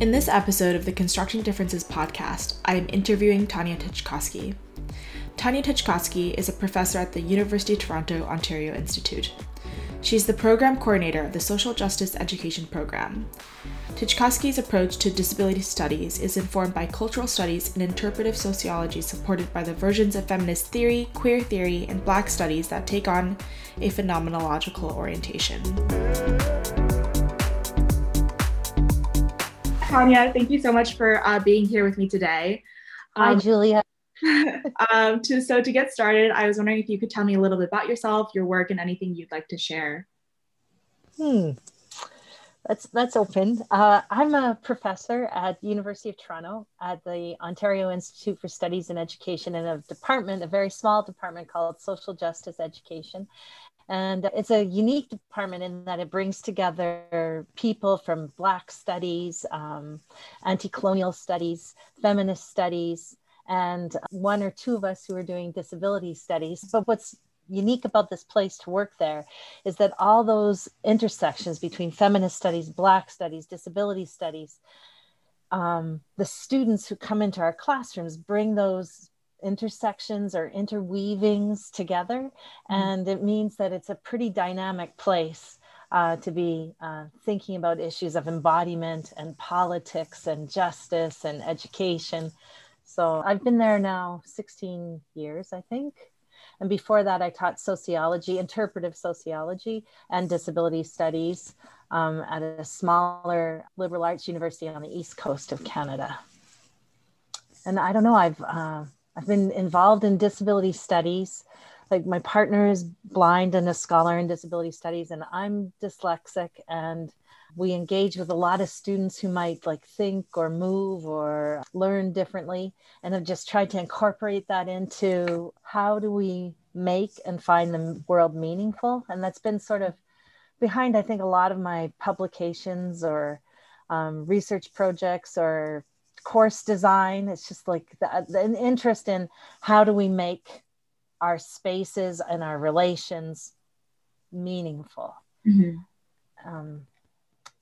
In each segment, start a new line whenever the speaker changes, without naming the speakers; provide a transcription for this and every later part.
In this episode of the Constructing Differences podcast, I am interviewing Tanya Titchkosky. Tanya Titchkosky is a professor at the University of Toronto Ontario Institute. She's the program coordinator of the Social Justice Education Program. Titchkosky's approach to disability studies is informed by cultural studies and interpretive sociology supported by the versions of feminist theory, queer theory, and black studies that take on a phenomenological orientation. Tanya, thank you so much for uh, being here with me today.
Um, Hi, Julia.
um, to, so to get started, I was wondering if you could tell me a little bit about yourself, your work, and anything you'd like to share.
Hmm. That's that's open. Uh, I'm a professor at the University of Toronto at the Ontario Institute for Studies in Education in a department, a very small department called Social Justice Education. And it's a unique department in that it brings together people from Black studies, um, anti colonial studies, feminist studies, and one or two of us who are doing disability studies. But what's unique about this place to work there is that all those intersections between feminist studies, Black studies, disability studies, um, the students who come into our classrooms bring those intersections or interweavings together. Mm-hmm. And it means that it's a pretty dynamic place uh, to be uh, thinking about issues of embodiment and politics and justice and education. So I've been there now 16 years, I think. And before that, I taught sociology, interpretive sociology, and disability studies um, at a smaller liberal arts university on the east coast of Canada. And I don't know, I've uh, I've been involved in disability studies. Like my partner is blind and a scholar in disability studies, and I'm dyslexic. And we engage with a lot of students who might like think or move or learn differently and I've just tried to incorporate that into how do we make and find the world meaningful and that's been sort of behind i think a lot of my publications or um, research projects or course design. It's just like the, the, an interest in how do we make our spaces and our relations meaningful. Mm-hmm. um,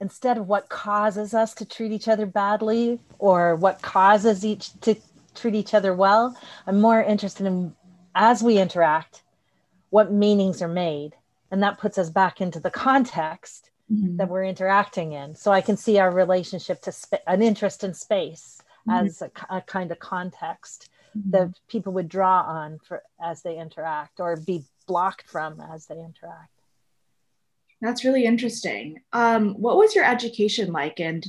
instead of what causes us to treat each other badly or what causes each to treat each other well i'm more interested in as we interact what meanings are made. And that puts us back into the context mm-hmm. that we're interacting in so i can see our relationship to sp- an interest in space mm-hmm. as a, a, kind of context mm-hmm. that people would draw on for as they interact or be blocked from as they interact
that's really interesting. Um, what was your education like? And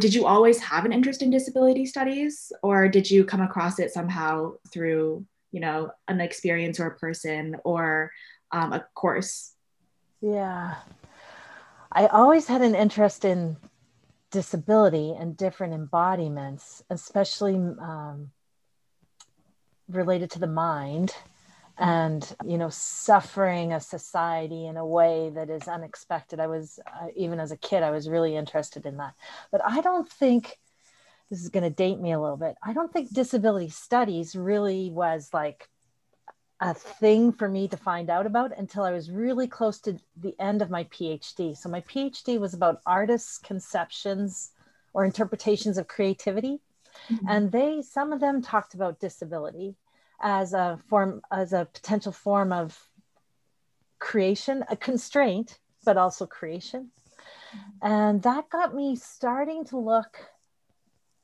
did you always have an interest in disability studies, or did you come across it somehow through, you know, an experience or a person or um, a course?
Yeah. I always had an interest in disability and different embodiments, especially um, related to the mind and you know suffering a society in a way that is unexpected. I was uh, even as a kid i was really interested in that. But i don't think this is going to date me a little bit i don't think disability studies really was like a thing for me to find out about until i was really close to the end of my phd so my phd was about artists conceptions or interpretations of creativity. Mm-hmm. and they some of them talked about disability as a form as a potential form of creation a constraint but also creation. And that got me starting to look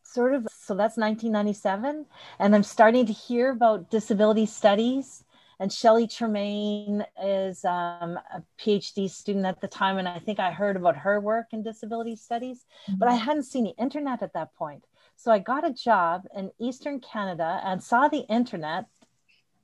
sort of so that's 1997 and i'm starting to hear about disability studies and Shelley Tremain is um, a PhD student at the time, and I think I heard about her work in disability studies, mm-hmm. but I hadn't seen the internet at that point. So I got a job in Eastern Canada and saw the internet,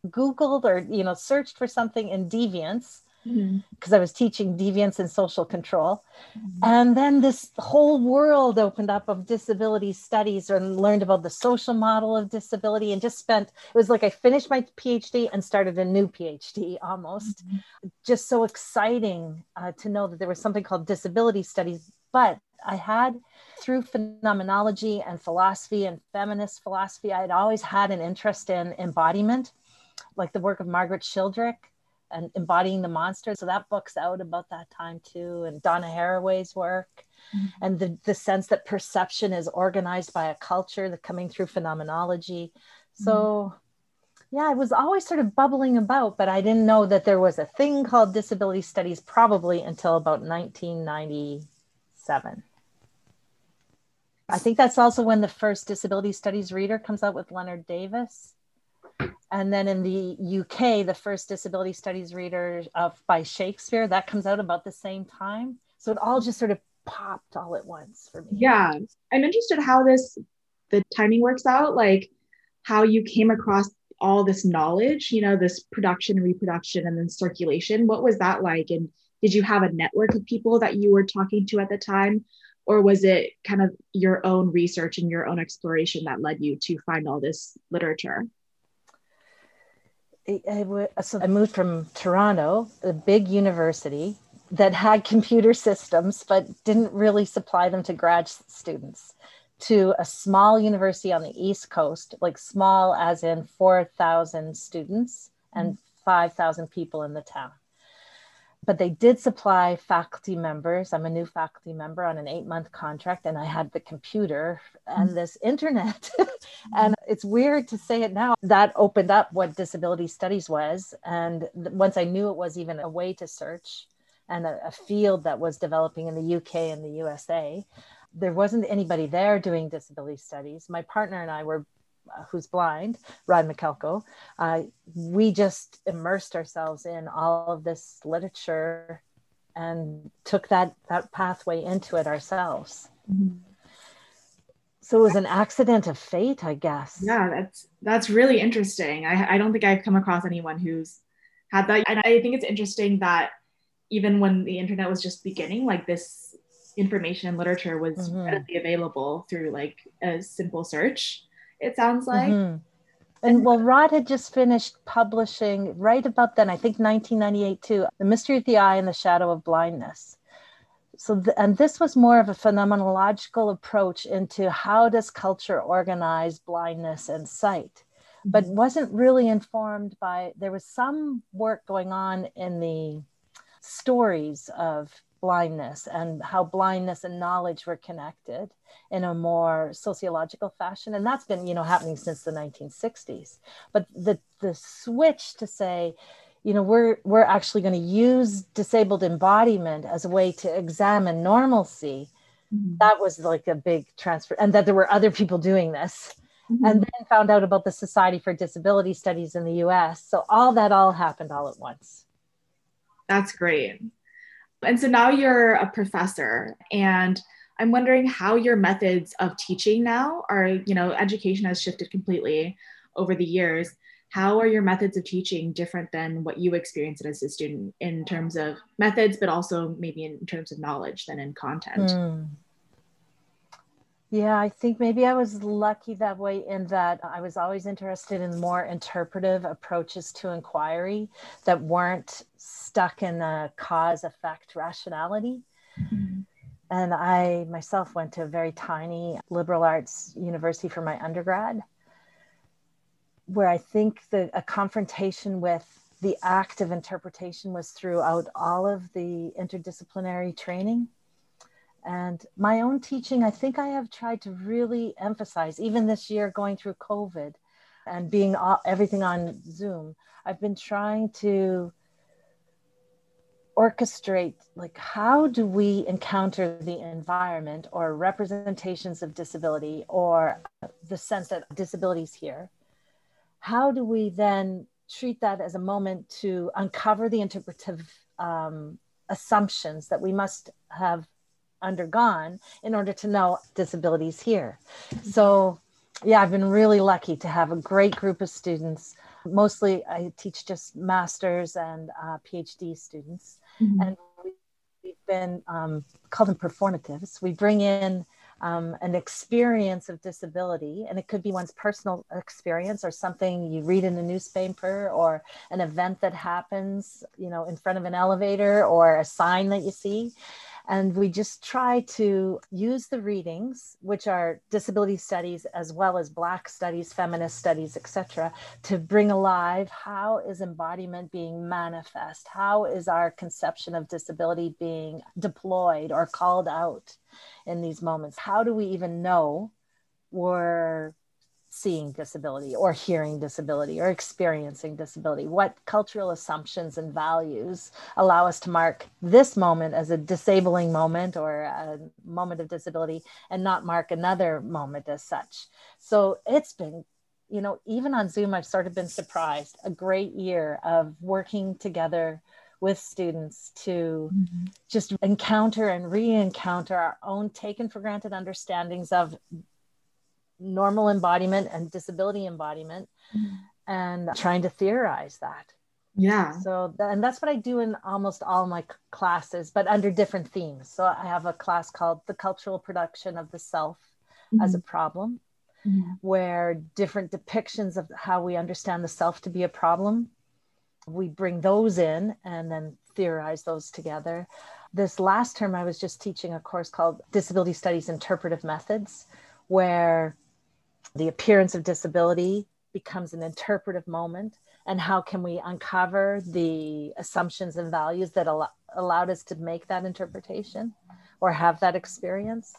Googled or you know searched for something in Deviance because mm-hmm. I was teaching deviance and social control. Mm-hmm. And then this whole world opened up of disability studies and learned about the social model of disability and just spent, it was like I finished my PhD and started a new PhD almost. Mm-hmm. Just so exciting uh, to know that there was something called disability studies. But I had through phenomenology and philosophy and feminist philosophy, I had always had an interest in embodiment, like the work of Margaret Shildrick and embodying the monster. So that book's out about that time too, and Donna Haraway's work. mm-hmm. and the, the sense that perception is organized by a culture the coming through phenomenology. So mm-hmm yeah, it was always sort of bubbling about, but I didn't know that there was a thing called disability studies probably until about 1997. I think that's also when the first disability studies reader comes out with Lennard Davis. And then in the UK, the first disability studies reader of by Shakespeare, that comes out about the same time. So it all just sort of popped all at once for me.
Yeah. I'm interested how this the timing works out, like how you came across all this knowledge, you know, this production, reproduction, and then circulation. What was that like? And did you have a network of people that you were talking to at the time? Or was it kind of your own research and your own exploration that led you to find all this literature?
I, so I moved from Toronto, a big university that had computer systems, but didn't really supply them to grad students to a small university on the East Coast, like small as in 4,000 students and mm. 5,000 people in the town. But they did supply faculty members. I'm a new faculty member on an eight month contract, and I had the computer and mm. this internet. and it's weird to say it now. That opened up what disability studies was. And once I knew it was even a way to search and a, a field that was developing in the UK and the USA, there wasn't anybody there doing disability studies. My partner and I were, who's blind, Rod Michalko, uh, we just immersed ourselves in all of this literature and took that that pathway into it ourselves. Mm-hmm. So it was an accident of fate, I guess.
Yeah, that's that's really interesting. I, I don't think I've come across anyone who's had that, and I think it's interesting that even when the internet was just beginning, like this information and literature was mm-hmm. readily available through like a simple search it sounds like mm-hmm.
and well rod had just finished publishing right about then i think 1998 too the mystery of the eye and the shadow of blindness so th- and this was more of a phenomenological approach into how does culture organize blindness and sight but mm-hmm. wasn't really informed by there was some work going on in the stories of blindness and how blindness and knowledge were connected in a more sociological fashion. And that's been you know happening since the 1960s but the the switch to say you know we're we're actually going to use disabled embodiment as a way to examine normalcy mm-hmm. that was like a big transfer and that there were other people doing this. Mm-hmm. and then found out about the society for disability studies in the us so all that all happened all at once.
That's great. And so now you're a professor and I'm wondering how your methods of teaching now are, you know, education has shifted completely over the years. How are your methods of teaching different than what you experienced as a student in terms of methods, but also maybe in terms of knowledge than in content? Mm.
Yeah, I think maybe I was lucky that way in that I was always interested in more interpretive approaches to inquiry that weren't stuck in a cause effect rationality. Mm-hmm. And I myself went to a very tiny liberal arts university for my undergrad, where I think the, a confrontation with the act of interpretation was throughout all of the interdisciplinary training. And my own teaching, I think I have tried to really emphasize, even this year going through COVID and being all, everything on Zoom, I've been trying to orchestrate like how do we encounter the environment or representations of disability or the sense that disability is here how do we then treat that as a moment to uncover the interpretive um, assumptions that we must have undergone in order to know disabilities here. So, yeah, I've been really lucky to have a great group of students. Mostly, I teach just masters and uh, PhD students, mm-hmm. and we've been um, called them performatives. We bring in um, an experience of disability, and it could be one's personal experience or something you read in the newspaper or an event that happens, you know, in front of an elevator or a sign that you see And we just try to use the readings, which are disability studies as well as Black studies, feminist studies, etc., to bring alive how is embodiment being manifest? How is our conception of disability being deployed or called out in these moments? How do we even know we're seeing disability or hearing disability or experiencing disability? What cultural assumptions and values allow us to mark this moment as a disabling moment or a moment of disability and not mark another moment as such? So it's been, you know, even on Zoom, I've sort of been surprised. A great year of working together with students to mm-hmm. just encounter and re encounter our own taken for granted understandings of normal embodiment and disability embodiment mm-hmm. and trying to theorize that
yeah
so and that's what i do in almost all my classes but under different themes so i have a class called the cultural production of the self mm-hmm. as a problem mm-hmm. where different depictions of how we understand the self to be a problem we bring those in and then theorize those together this last term i was just teaching a course called disability studies interpretive methods where the appearance of disability becomes an interpretive moment and how can we uncover the assumptions and values that al- allowed us to make that interpretation or have that experience?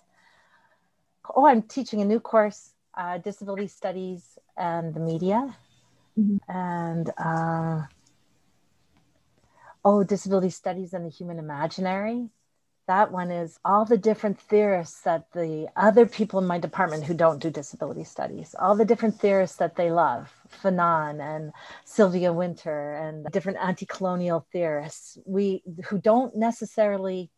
Oh i'm teaching a new course uh, disability studies and the media. Mm-hmm. and uh, oh disability studies and the human imaginary that one is all the different theorists that the other people in my department who don't do disability studies, all the different theorists that they love, Fanon and Sylvia Wynter and different anti-colonial theorists, we who don't necessarily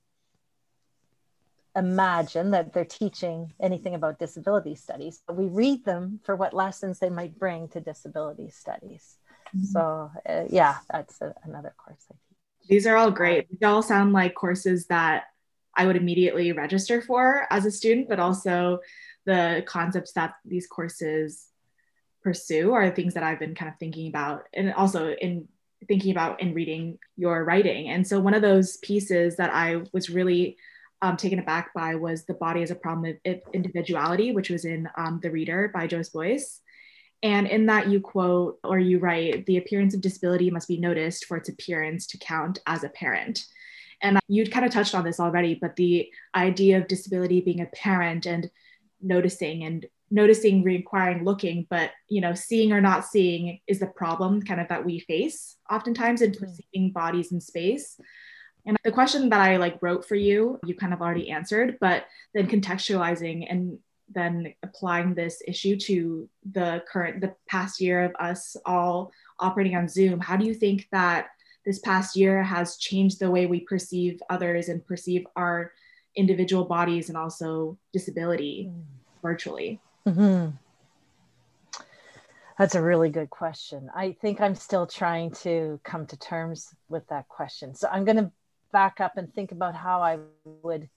imagine that they're teaching anything about disability studies, but we read them for what lessons they might bring to disability studies. Mm-hmm. So uh, yeah, that's a, another course I teach.
These are all great. They all sound like courses that I would immediately register for as a student, but also the concepts that these courses pursue are things that I've been kind of thinking about and also in thinking about in reading your writing. And so one of those pieces that I was really um, taken aback by was The Body as a Problem of Individuality, which was in um, The Reader by Joyce Boyce. And in that, you quote or you write, the appearance of disability must be noticed for its appearance to count as a parent. And you'd kind of touched on this already, but the idea of disability being a parent and noticing and noticing, re-inquiring, looking, but you know, seeing or not seeing is the problem kind of that we face oftentimes in mm-hmm. perceiving bodies in space. And the question that I like wrote for you, you kind of already answered, but then contextualizing and then applying this issue to the current the past year of us all operating on zoom how do you think that this past year has changed the way we perceive others and perceive our individual bodies and also disability mm. virtually? Mm-hmm.
That's a really good question. I think I'm still trying to come to terms with that question. So I'm going to back up and think about how I would,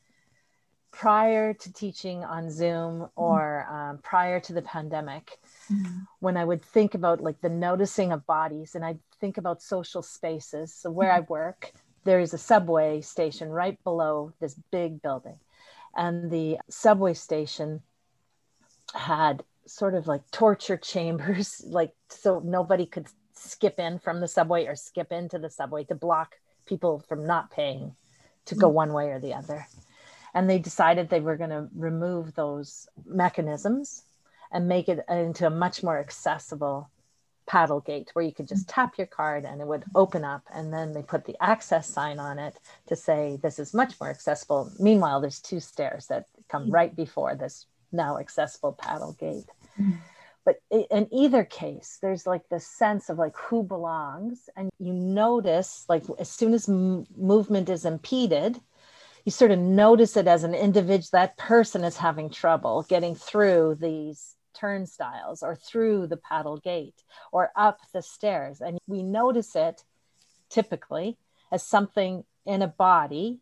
prior to teaching on Zoom mm-hmm. or um, prior to the pandemic, mm-hmm. when I would think about like the noticing of bodies and I'd think about social spaces. So where I mm-hmm. work, there is a subway station right below this big building. And the subway station had sort of like torture chambers, like so nobody could skip in from the subway or skip into the subway to block people from not paying to go mm-hmm. one way or the other. And they decided they were going to remove those mechanisms and make it into a much more accessible paddle gate where you could just tap your card and it would open up and then they put the access sign on it to say this is much more accessible meanwhile there's two stairs that come mm. right before this now accessible paddle gate mm-hmm. but in either case there's like this sense of like who belongs and you notice like as soon as m- movement is impeded you sort of notice it as an individual that person is having trouble getting through these turnstiles or through the paddle gate or up the stairs. And we notice it typically as something in a body,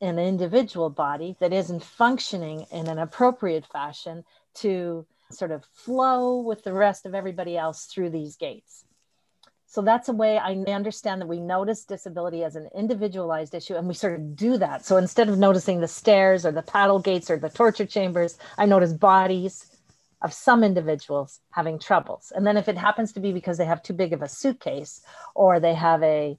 an individual body that isn't functioning in an appropriate fashion to sort of flow with the rest of everybody else through these gates. So that's a way I understand that we notice disability as an individualized issue and we sort of do that. So instead of noticing the stairs or the paddle gates or the torture chambers, I notice bodies of some individuals having troubles. And then if it happens to be because they have too big of a suitcase or they have a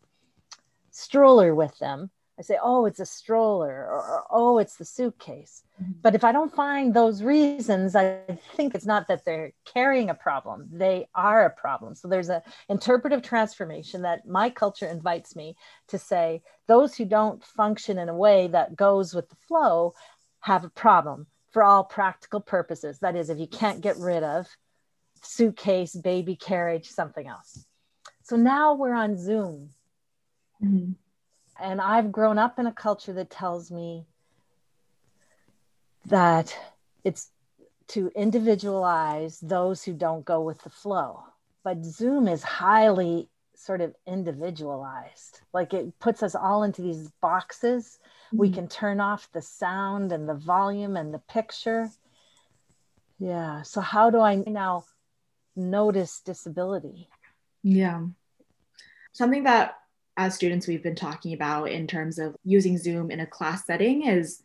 stroller with them, I say, oh, it's a stroller or, oh, it's the suitcase. Mm-hmm. But if I don't find those reasons, I think it's not that they're carrying a problem. They are a problem. So there's an interpretive transformation that my culture invites me to say those who don't function in a way that goes with the flow have a problem for all practical purposes. That is, if you can't get rid of suitcase, baby carriage, something else. So now we're on Zoom. Mm-hmm and I've grown up in a culture that tells me that it's to individualize those who don't go with the flow. But Zoom is highly sort of individualized. Like it puts us all into these boxes. Mm-hmm. We can turn off the sound and the volume and the picture. Yeah. So, how do I now notice disability?
Yeah. Something that as students we've been talking about in terms of using Zoom in a class setting is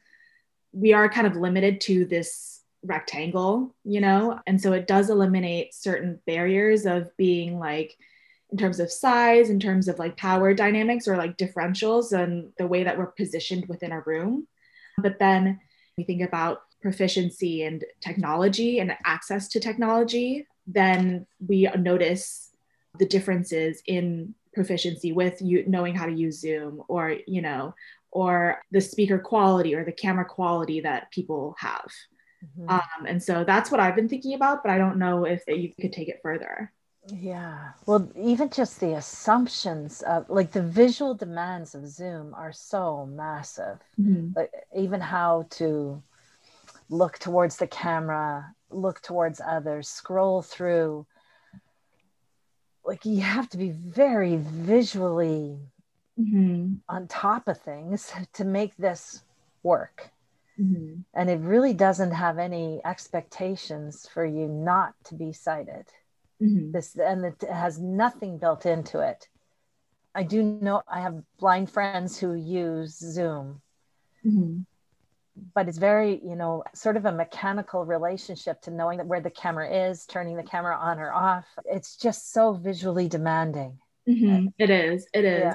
we are kind of limited to this rectangle, you know, and so it does eliminate certain barriers of being like in terms of size, in terms of like power dynamics or like differentials and the way that we're positioned within a room. But then we think about proficiency and technology and access to technology, then we notice the differences in proficiency with you knowing how to use Zoom or, you know, or the speaker quality or the camera quality that people have. Mm-hmm. Um, and so that's what I've been thinking about, but I don't know if you could take it further.
Yeah. Well, even just the assumptions of like the visual demands of Zoom are so massive. Mm-hmm. Like even how to look towards the camera, look towards others, scroll through like you have to be very visually mm-hmm. on top of things to make this work. Mm-hmm. And it really doesn't have any expectations for you not to be sighted. Mm-hmm. This and it has nothing built into it. I do know I have blind friends who use Zoom. Mm-hmm but it's very you know sort of a mechanical relationship to knowing that where the camera is turning the camera on or off. It's just so visually demanding.
Mm-hmm. it is. It is. Yeah.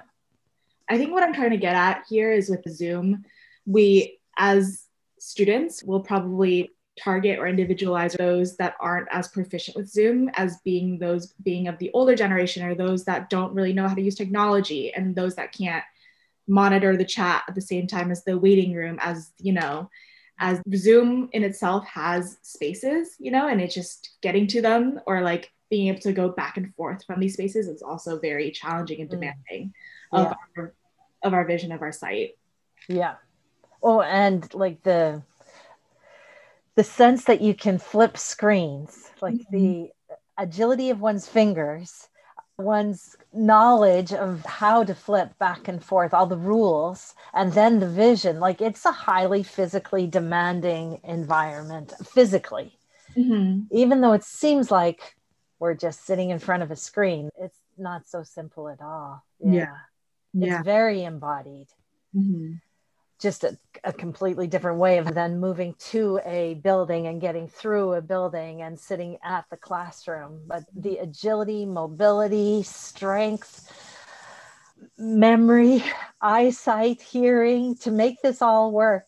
i think what i'm trying to get at here is with zoom we as students will probably target or individualize those that aren't as proficient with zoom as being those being of the older generation or those that don't really know how to use technology and those that can't monitor the chat at the same time as the waiting room as you know as zoom in itself has spaces you know and it's just getting to them or like being able to go back and forth from these spaces is also very challenging and mm. demanding mm. of, our, of our vision of our sight
yeah oh and like the the sense that you can flip screens like mm-hmm. the agility of one's fingers one's knowledge of how to flip back and forth, all the rules, and then the vision. Like it's a highly physically demanding environment, physically. Mm-hmm. Even though it seems like we're just sitting in front of a screen, it's not so simple at all.
Yeah.
yeah. It's very embodied. Mm-hmm just a, a, completely different way of then moving to a building and getting through a building and sitting at the classroom. But the agility, mobility, strength, memory, eyesight, hearing to make this all work.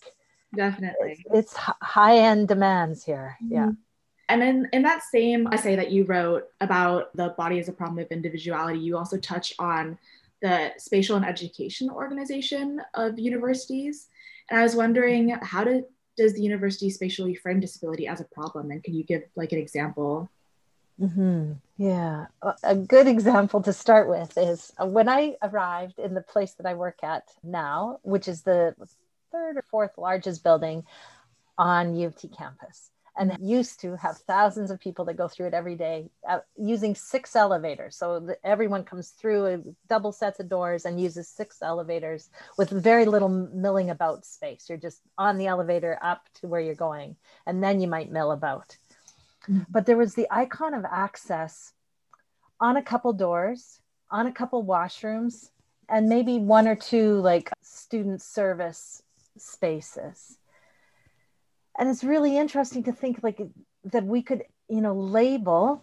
Definitely.
It's, it's high end demands here. Mm-hmm. Yeah.
And in, in that same essay that you wrote about the body as a problem of individuality, you also touch on the Spatial and Education Organization of Universities. And I was wondering, how do, does the university spatially frame disability as a problem? And can you give like an example?
Mm-hmm. Yeah, a good example to start with is uh, when I arrived in the place that I work at now, which is the third or fourth largest building on U of T campus and used to have thousands of people that go through it every day uh, using six elevators. So everyone comes through a double sets of doors and uses six elevators with very little milling about space. You're just on the elevator up to where you're going, and then you might mill about. Mm-hmm. But there was the icon of access on a couple doors on a couple washrooms and maybe one or two like student service spaces and it's really interesting to think like that we could you know label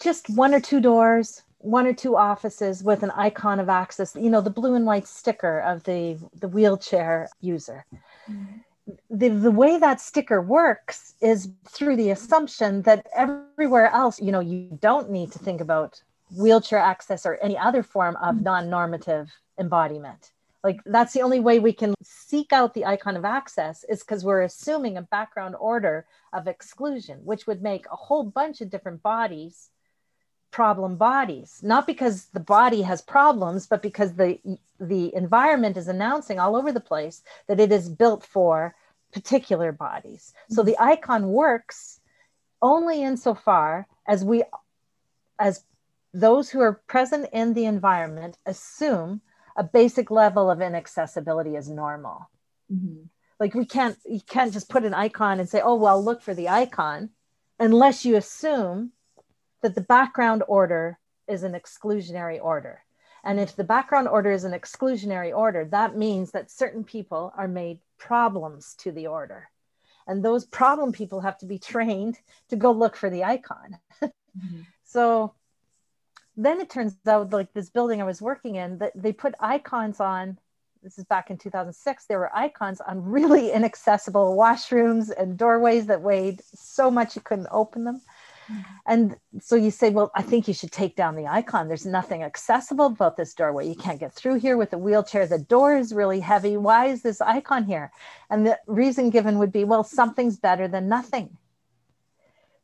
just one or two doors one or two offices with an icon of access you know the blue and white sticker of the the wheelchair user mm-hmm. the, the way that sticker works is through the assumption that everywhere else you know you don't need to think about wheelchair access or any other form of mm-hmm. non-normative embodiment like that's the only way we can seek out the icon of access is because we're assuming a background order of exclusion which would make a whole bunch of different bodies problem bodies not because the body has problems but because the the environment is announcing all over the place that it is built for particular bodies so mm-hmm. the icon works only insofar as we as those who are present in the environment assume a basic level of inaccessibility is normal mm-hmm. like we can't you can't just put an icon and say oh well look for the icon unless you assume that the background order is an exclusionary order. And if the background order is an exclusionary order, that means that certain people are made problems to the order. And those problem people have to be trained to go look for the icon. mm-hmm. So then it turns out, like this building I was working in, that they put icons on. This is back in 2006. There were icons on really inaccessible washrooms and doorways that weighed so much you couldn't open them. Mm-hmm. And so you say, well, I think you should take down the icon. There's nothing accessible about this doorway. You can't get through here with a wheelchair. The door is really heavy. Why is this icon here? And the reason given would be, well, something's better than nothing.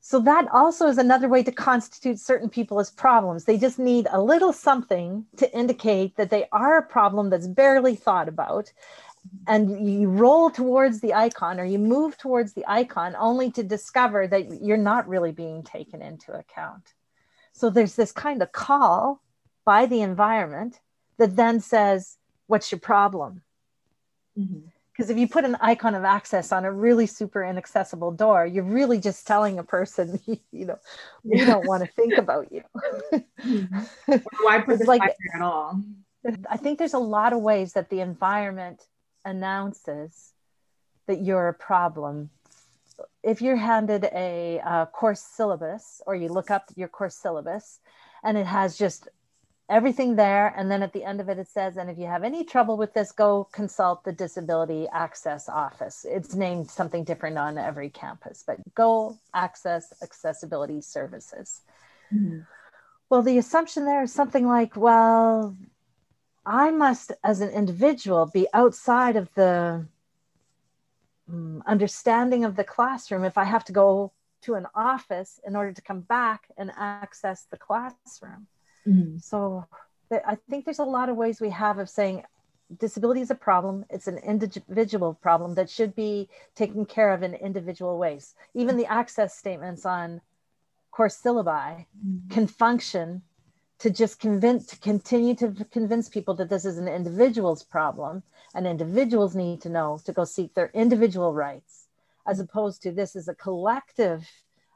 So that also is another way to constitute certain people as problems. They just need a little something to indicate that they are a problem that's barely thought about and you roll towards the icon or you move towards the icon only to discover that you're not really being taken into account. So there's this kind of call by the environment that then says, What's your problem? Mm-hmm. Because if you put an icon of access on a really super inaccessible door, you're really just telling a person, you know, we don't want to think about you.
mm-hmm. Why put this like, at all?
I think there's a lot of ways that the environment announces that you're a problem if you're handed a, a, course syllabus or you look up your course syllabus and it has just everything there and then at the end of it it says and if you have any trouble with this go consult the disability access office it's named something different on every campus but go access accessibility services mm-hmm. well the assumption there is something like well I must, as an individual, be outside of the um, understanding of the classroom if I have to go to an office in order to come back and access the classroom. Mm-hmm. So I think there's a lot of ways we have of saying disability is a problem. It's an individual problem that should be taken care of in individual ways. Even the access statements on course syllabi mm-hmm. can function to just convince to continue to convince people that this is an individual's problem and individuals need to know to go seek their individual rights as opposed to this is a collective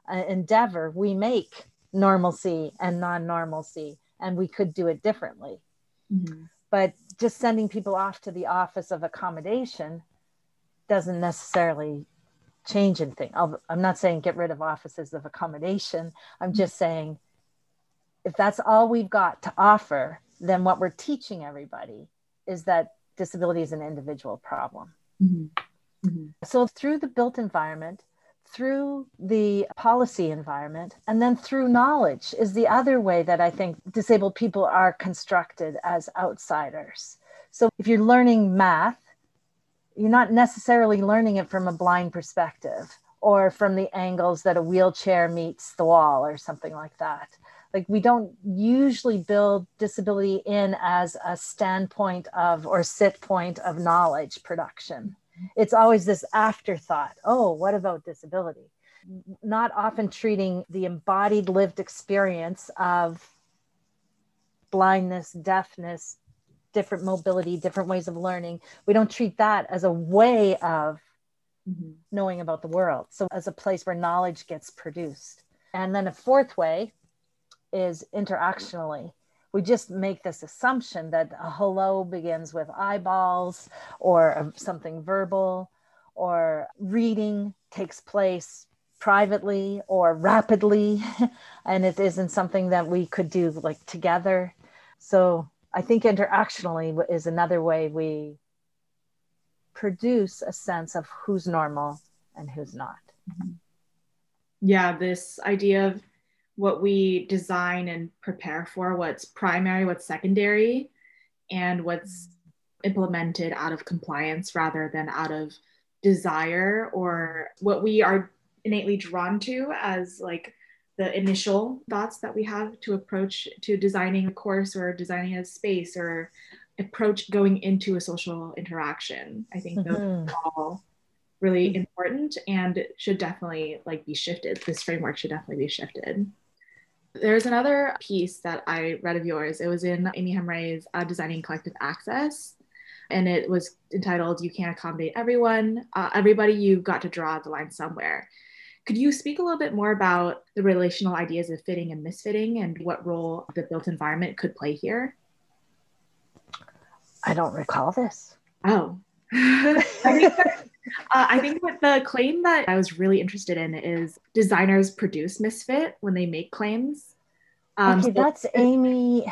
uh, endeavor we make normalcy and non-normalcy and we could do it differently mm-hmm. but just sending people off to the office of accommodation doesn't necessarily change anything i'm not saying get rid of offices of accommodation i'm just saying if that's all we've got to offer, then what we're teaching everybody is that disability is an individual problem. Mm-hmm. Mm-hmm. So, through the built environment, through the policy environment, and then through knowledge is the other way that I think disabled people are constructed as outsiders. So, if you're learning math, you're not necessarily learning it from a blind perspective or from the angles that a wheelchair meets the wall or something like that like we don't usually build disability in as a standpoint of or sit point of knowledge production it's always this afterthought oh what about disability not often treating the embodied lived experience of blindness deafness different mobility different ways of learning we don't treat that as a way of mm-hmm. knowing about the world so as a place where knowledge gets produced and then a fourth way is interactionally. We just make this assumption that a hello begins with eyeballs or something verbal or reading takes place privately or rapidly and it isn't something that we could do like together so i think interactionally is another way we produce a sense of who's normal and who's not
mm-hmm. yeah this idea of what we design and prepare for what's primary what's secondary and what's implemented out of compliance rather than out of desire or what we are innately drawn to as like the initial thoughts that we have to approach to designing a course or designing a space or approach going into a social interaction i think mm-hmm. those are all really mm-hmm. important and should definitely like be shifted this framework should definitely be shifted there's another piece that i read of yours it was in Aimi Hamraie's uh, designing collective access and it was entitled you can't accommodate everyone uh, everybody you've got to draw the line somewhere could you speak a little bit more about the relational ideas of fitting and misfitting and what role the built environment could play here?
I don't recall this.
Oh. I, think uh, I think that the claim that I was really interested in is designers produce misfit when they make claims
um, okay, so that's Aimi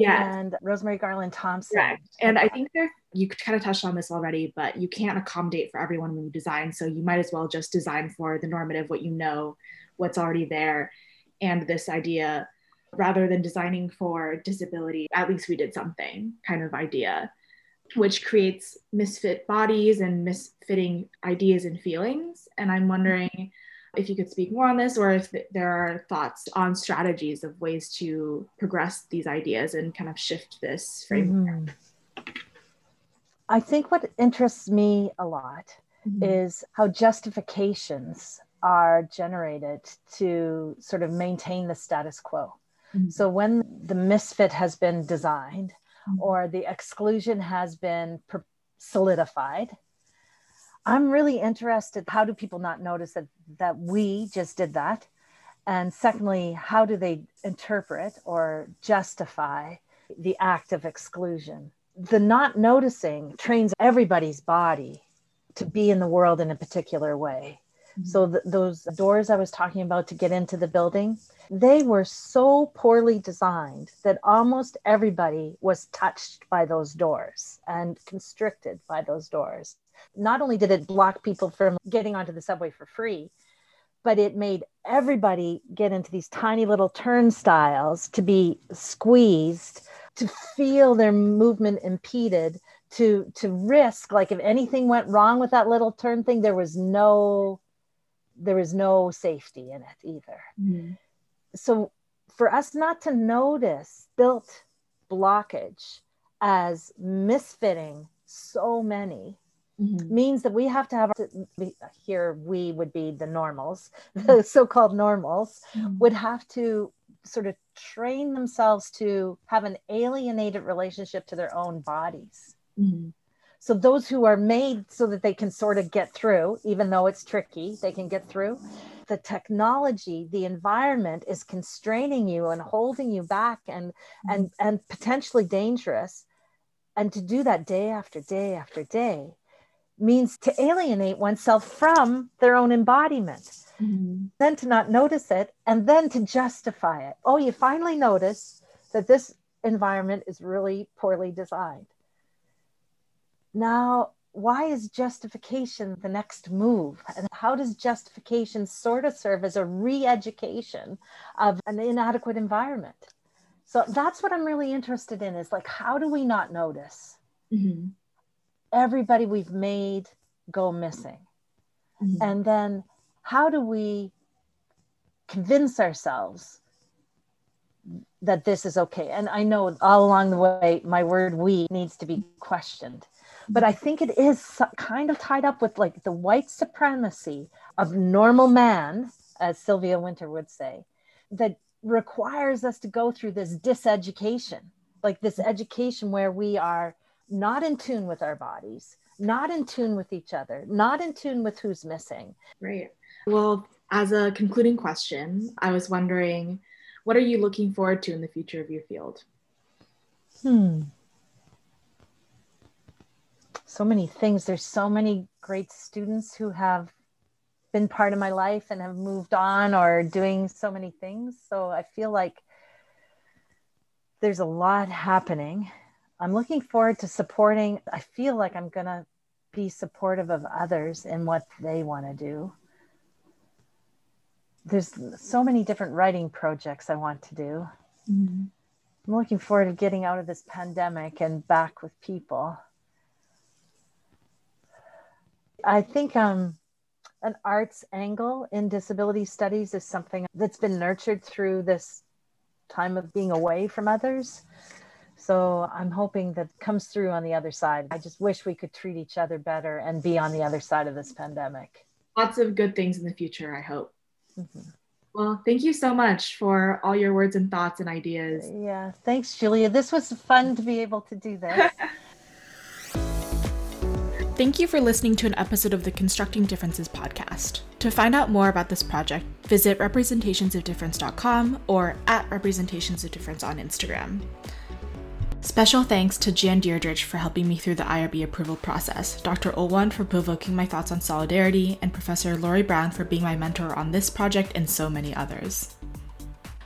yeah. and Rosemarie Garland Thomson.
Right. And I think there you kind of touched on this already, but you can't accommodate for everyone when you design. So you might as well just design for the normative, what you know, what's already there. And this idea, rather than designing for disability, at least we did something kind of idea, which creates misfit bodies and misfitting ideas and feelings. And I'm wondering if you could speak more on this or if there are thoughts on strategies of ways to progress these ideas and kind of shift this framework. Mm-hmm.
I think what interests me a lot mm-hmm. is how justifications are generated to sort of maintain the status quo. Mm-hmm. So when the misfit has been designed. Mm-hmm. or the exclusion has been solidified, I'm really interested. How do people not notice that that we just did that? And secondly, how do they interpret or justify the act of exclusion? The not noticing trains everybody's body to be in the world in a particular way. Mm-hmm. So th- those doors I was talking about to get into the building, they were so poorly designed that almost everybody was touched by those doors and constricted by those doors. Not only did it block people from getting onto the subway for free, but it made everybody get into these tiny little turnstiles to be squeezed, to feel their movement impeded, to to risk like if anything went wrong with that little turn thing, there was no there was no safety in it either. Mm-hmm. So for us not to notice built blockage as misfitting so many Mm-hmm. means that we have to have here we would be the normals mm-hmm. the so-called normals mm-hmm. would have to sort of train themselves to have an alienated relationship to their own bodies mm-hmm. So those who are made so that they can sort of get through even though it's tricky they can get through the technology the environment is constraining you and holding you back and and mm-hmm. and potentially dangerous and to do that day after day after day means to alienate oneself from their own embodiment. Mm-hmm. Then to not notice it and then to justify it. Oh, you finally notice that this environment is really poorly designed. Now, why is justification the next move? And how does justification sort of serve as a re education of an inadequate environment? So that's what I'm really interested in is like, how do we not notice? Mm-hmm everybody we've made go missing? Mm-hmm. And then how do we convince ourselves that this is okay? And I know all along the way, my word we needs to be questioned. But I think it is kind of tied up with like the white supremacy of normal man, as Sylvia Wynter would say, that requires us to go through this diseducation, like this education where we are not in tune with our bodies, not in tune with each other, not in tune with who's missing.
Right. Well, as a concluding question, I was wondering what are you looking forward to in the future of your field?
Hmm. So many things. There's so many great students who have been part of my life and have moved on or doing so many things. So I feel like there's a lot happening. I'm looking forward to supporting. I feel like I'm going to be supportive of others in what they want to do. There's so many different writing projects I want to do. Mm-hmm. I'm looking forward to getting out of this pandemic and back with people. I think um, an arts angle in disability studies is something that's been nurtured through this time of being away from others. So I'm hoping that comes through on the other side. I just wish we could treat each other better and be on the other side of this pandemic.
Lots of good things in the future, I hope. Mm-hmm. Well, thank you so much for all your words and thoughts and ideas.
Yeah, thanks, Julia. This was fun to be able to do this.
Thank you for listening to an episode of the Constructing Differences podcast. To find out more about this project, visit representationsofdifference.com or at representationsofdifference on Instagram. Special thanks to Jan Deirdrich for helping me through the IRB approval process, Dr. Olwan for provoking my thoughts on solidarity, and Professor Lori Brown for being my mentor on this project and so many others.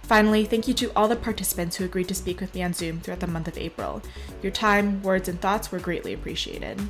Finally, thank you to all the participants who agreed to speak with me on Zoom throughout the month of April. Your time, words, and thoughts were greatly appreciated.